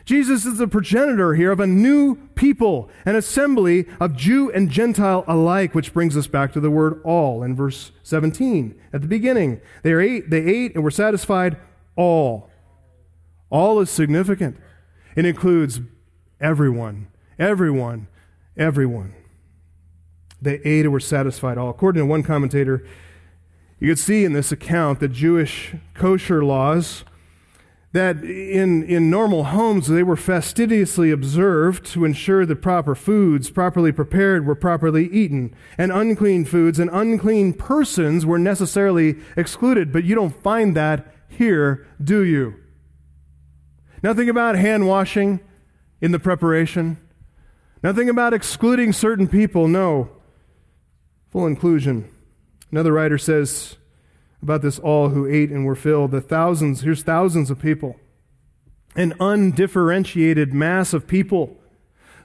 Speaker 1: Jesus is the progenitor here of a new people, an assembly of Jew and Gentile alike, which brings us back to the word all in verse 17 at the beginning. They, ate, they ate and were satisfied all. All is significant. It includes everyone, everyone, everyone. They ate and were satisfied all. According to one commentator, you can see in this account the Jewish kosher laws that in, in normal homes they were fastidiously observed to ensure that proper foods, properly prepared, were properly eaten, and unclean foods and unclean persons were necessarily excluded. But you don't find that here, do you? Nothing about hand washing in the preparation. Nothing about excluding certain people. No. Full inclusion. Another writer says about this all who ate and were filled, the thousands, here's thousands of people, an undifferentiated mass of people.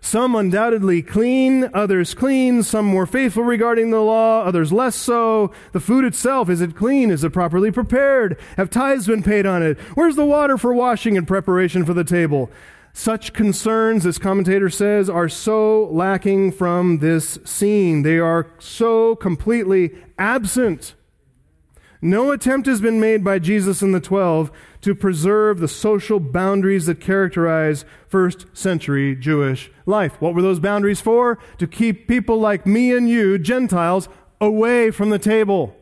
Speaker 1: Some undoubtedly clean, others clean, some more faithful regarding the law, others less so. The food itself, is it clean? Is it properly prepared? Have tithes been paid on it? Where's the water for washing and preparation for the table? Such concerns, this commentator says, are so lacking from this scene. They are so completely absent. No attempt has been made by Jesus and the twelve to preserve the social boundaries that characterize first century Jewish life. What were those boundaries for? To keep people like me and you, Gentiles, away from the table.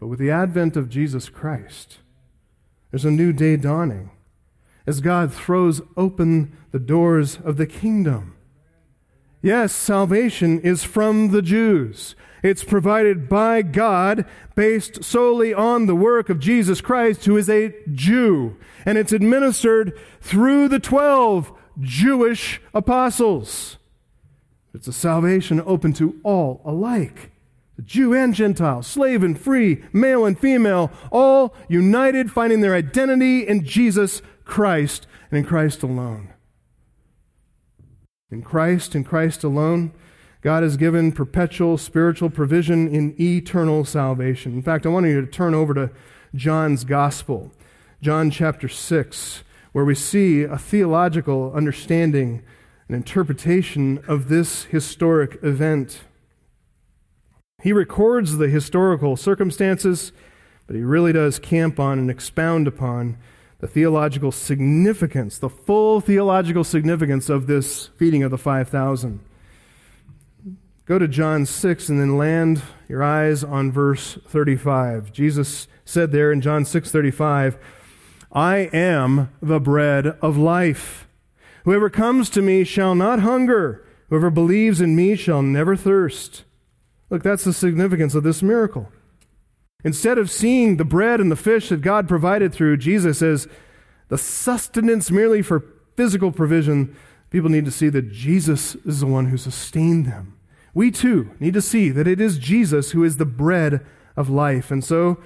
Speaker 1: But with the advent of Jesus Christ, there's a new day dawning as God throws open the doors of the kingdom. Yes, salvation is from the Jews. It's provided by God based solely on the work of Jesus Christ, who is a Jew. And it's administered through the 12 Jewish apostles. It's a salvation open to all alike. The Jew and Gentile, slave and free, male and female, all united, finding their identity in Jesus Christ and in Christ alone. In Christ and Christ alone, God has given perpetual spiritual provision in eternal salvation. In fact, I want you to turn over to John's Gospel, John chapter 6, where we see a theological understanding and interpretation of this historic event. He records the historical circumstances, but he really does camp on and expound upon the theological significance, the full theological significance of this feeding of the 5,000. Go to John 6 and then land your eyes on verse 35. Jesus said there in John 6:35, "I am the bread of life. Whoever comes to me shall not hunger; whoever believes in me shall never thirst." Look, that's the significance of this miracle. Instead of seeing the bread and the fish that God provided through Jesus as the sustenance merely for physical provision, people need to see that Jesus is the one who sustained them. We too need to see that it is Jesus who is the bread of life. And so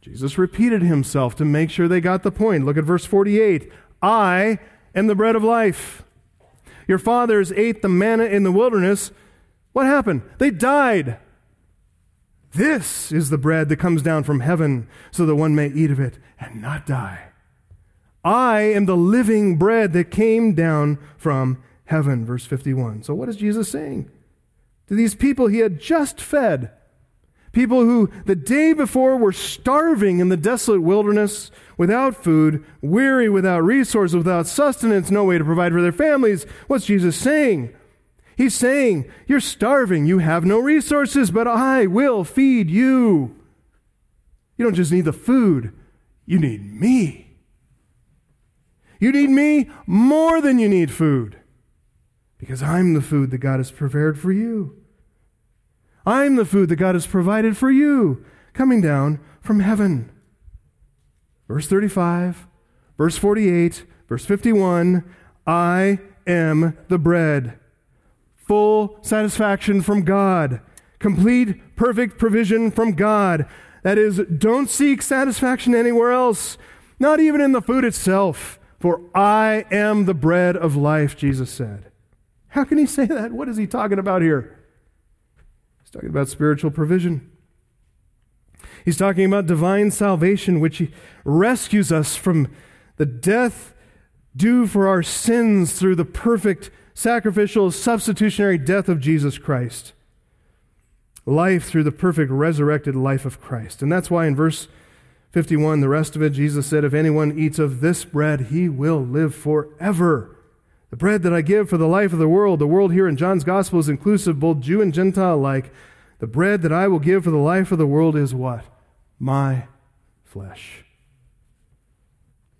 Speaker 1: Jesus repeated himself to make sure they got the point. Look at verse 48 I am the bread of life. Your fathers ate the manna in the wilderness. What happened? They died. This is the bread that comes down from heaven so that one may eat of it and not die. I am the living bread that came down from heaven. Verse 51. So, what is Jesus saying? To these people he had just fed, people who the day before were starving in the desolate wilderness without food, weary, without resources, without sustenance, no way to provide for their families. What's Jesus saying? He's saying, You're starving, you have no resources, but I will feed you. You don't just need the food, you need me. You need me more than you need food because I'm the food that God has prepared for you. I'm the food that God has provided for you, coming down from heaven. Verse 35, verse 48, verse 51 I am the bread. Full satisfaction from God, complete, perfect provision from God. That is, don't seek satisfaction anywhere else, not even in the food itself. For I am the bread of life, Jesus said. How can he say that? What is he talking about here? He's talking about spiritual provision. He's talking about divine salvation, which rescues us from the death due for our sins through the perfect sacrificial substitutionary death of Jesus Christ. Life through the perfect resurrected life of Christ. And that's why in verse 51, the rest of it, Jesus said, If anyone eats of this bread, he will live forever. The bread that I give for the life of the world, the world here in John's gospel is inclusive, both Jew and Gentile alike. The bread that I will give for the life of the world is what? My flesh.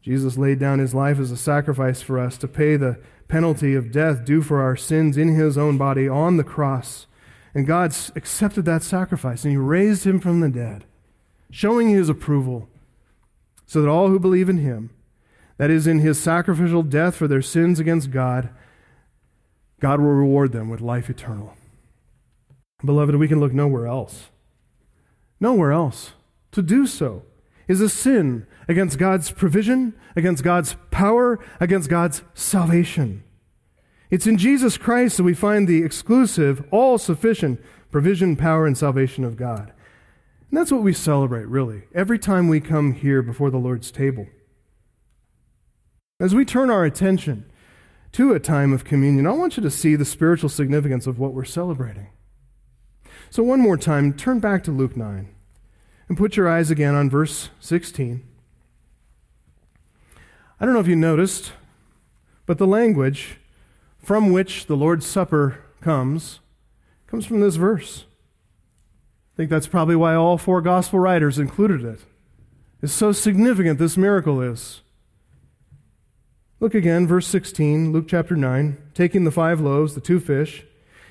Speaker 1: Jesus laid down his life as a sacrifice for us to pay the penalty of death due for our sins in his own body on the cross. And God accepted that sacrifice and he raised him from the dead showing his approval, so that all who believe in him, that is, in his sacrificial death for their sins against God, God will reward them with life eternal. Beloved, we can look nowhere else. Nowhere else. To do so is a sin against God's provision, against God's power, against God's salvation. It's in Jesus Christ that we find the exclusive, all sufficient provision, power, and salvation of God. And that's what we celebrate, really, every time we come here before the Lord's table. As we turn our attention to a time of communion, I want you to see the spiritual significance of what we're celebrating. So, one more time, turn back to Luke 9 and put your eyes again on verse 16. I don't know if you noticed, but the language from which the Lord's Supper comes comes from this verse I think that's probably why all four gospel writers included it. It's so significant, this miracle is. Look again, verse 16, Luke chapter 9. Taking the five loaves, the two fish,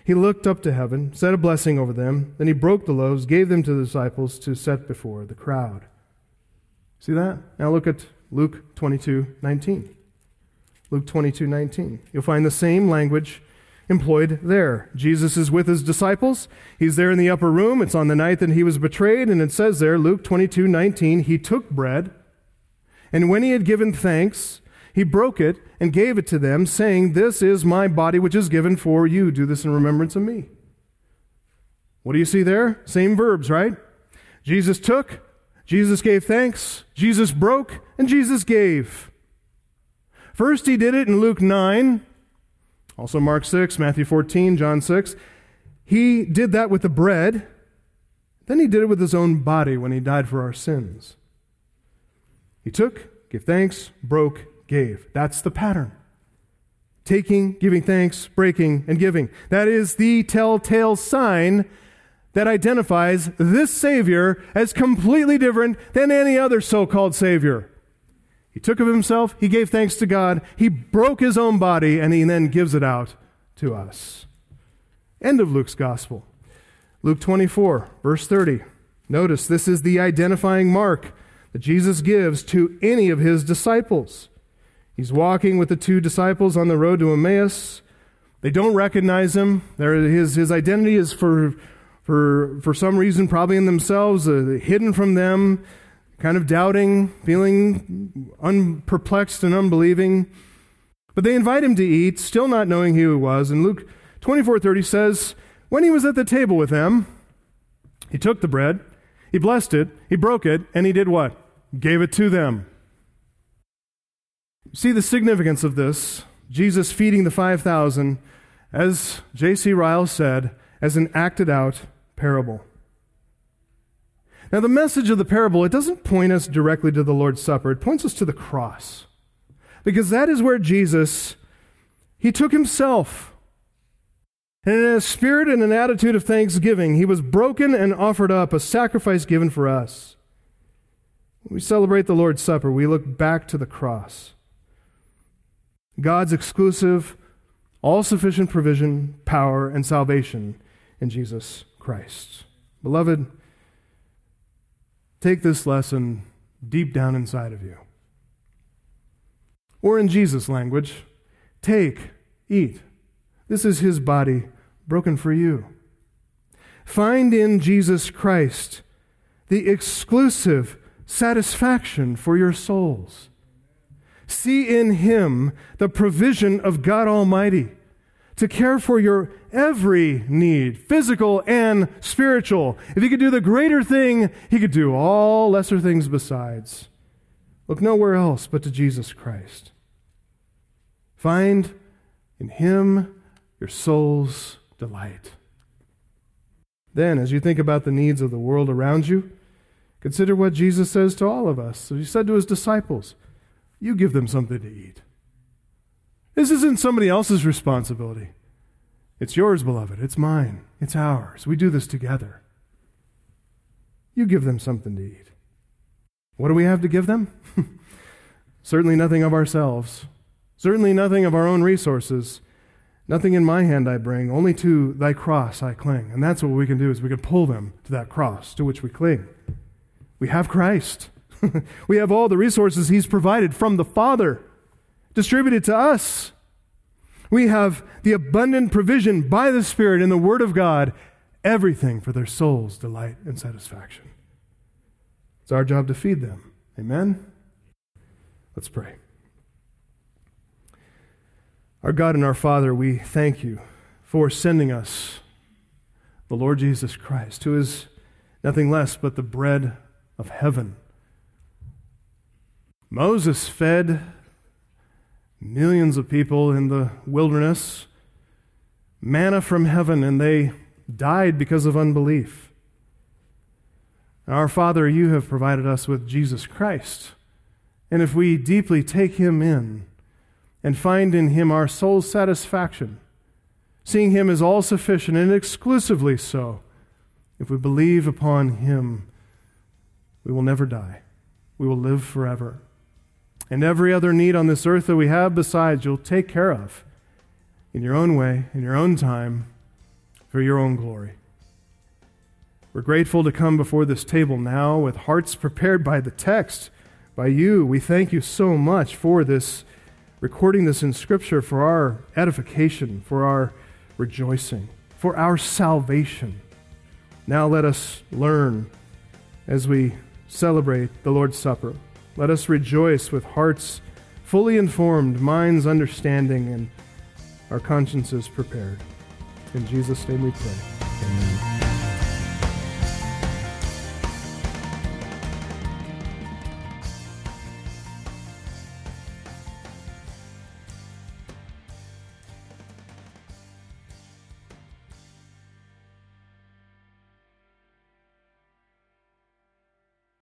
Speaker 1: he looked up to heaven, said a blessing over them. Then he broke the loaves, gave them to the disciples to set before the crowd. See that? Now look at Luke 22 19. Luke 22 19. You'll find the same language employed there. Jesus is with his disciples. He's there in the upper room. It's on the night that he was betrayed, and it says there, Luke 22 19, he took bread, and when he had given thanks, he broke it and gave it to them, saying, This is my body which is given for you. Do this in remembrance of me. What do you see there? Same verbs, right? Jesus took, Jesus gave thanks, Jesus broke, and Jesus gave. First, he did it in Luke 9 also, Mark 6, Matthew 14, John 6. He did that with the bread. Then he did it with his own body when he died for our sins. He took, gave thanks, broke, gave. That's the pattern. Taking, giving thanks, breaking, and giving. That is the telltale sign that identifies this Savior as completely different than any other so called Savior. He took of himself, he gave thanks to God, he broke his own body, and he then gives it out to us. End of Luke's gospel. Luke 24, verse 30. Notice this is the identifying mark that Jesus gives to any of his disciples. He's walking with the two disciples on the road to Emmaus. They don't recognize him. his, his identity is for, for, for some reason, probably in themselves, uh, hidden from them kind of doubting, feeling unperplexed and unbelieving. But they invite him to eat, still not knowing who he was. And Luke 24:30 says, "When he was at the table with them, he took the bread, he blessed it, he broke it, and he did what? Gave it to them." See the significance of this. Jesus feeding the 5,000, as J.C. Ryle said, as an acted out parable. Now, the message of the parable, it doesn't point us directly to the Lord's Supper, it points us to the cross. Because that is where Jesus, he took himself. And in a spirit and an attitude of thanksgiving, he was broken and offered up, a sacrifice given for us. When we celebrate the Lord's Supper, we look back to the cross. God's exclusive, all sufficient provision, power, and salvation in Jesus Christ. Beloved, take this lesson deep down inside of you. Or in Jesus' language, take, eat. This is his body broken for you. Find in Jesus Christ the exclusive satisfaction for your souls. See in him the provision of God Almighty to care for your every need, physical and spiritual. If he could do the greater thing, he could do all lesser things besides. Look nowhere else but to Jesus Christ. Find in him your soul's delight. Then, as you think about the needs of the world around you, consider what Jesus says to all of us. So he said to his disciples, You give them something to eat. This isn't somebody else's responsibility. It's yours, beloved. It's mine. It's ours. We do this together. You give them something to eat. What do we have to give them? Certainly nothing of ourselves. Certainly nothing of our own resources. Nothing in my hand I bring, only to thy cross I cling. And that's what we can do is we can pull them to that cross to which we cling. We have Christ. we have all the resources he's provided from the Father distributed to us. We have the abundant provision by the Spirit in the Word of God, everything for their soul's delight and satisfaction. It's our job to feed them. Amen? Let's pray. Our God and our Father, we thank you for sending us the Lord Jesus Christ, who is nothing less but the bread of heaven. Moses fed millions of people in the wilderness, manna from heaven, and they died because of unbelief. Our Father, you have provided us with Jesus Christ. And if we deeply take him in and find in him our soul's satisfaction, seeing him as all sufficient and exclusively so, if we believe upon him, we will never die. We will live forever and every other need on this earth that we have besides, you'll take care of in your own way, in your own time, for your own glory. We're grateful to come before this table now with hearts prepared by the text, by you. We thank you so much for this, recording this in Scripture for our edification, for our rejoicing, for our salvation. Now let us learn as we celebrate the Lord's Supper. Let us rejoice with hearts fully informed, minds understanding, and our consciences prepared. In Jesus' name we pray. Amen.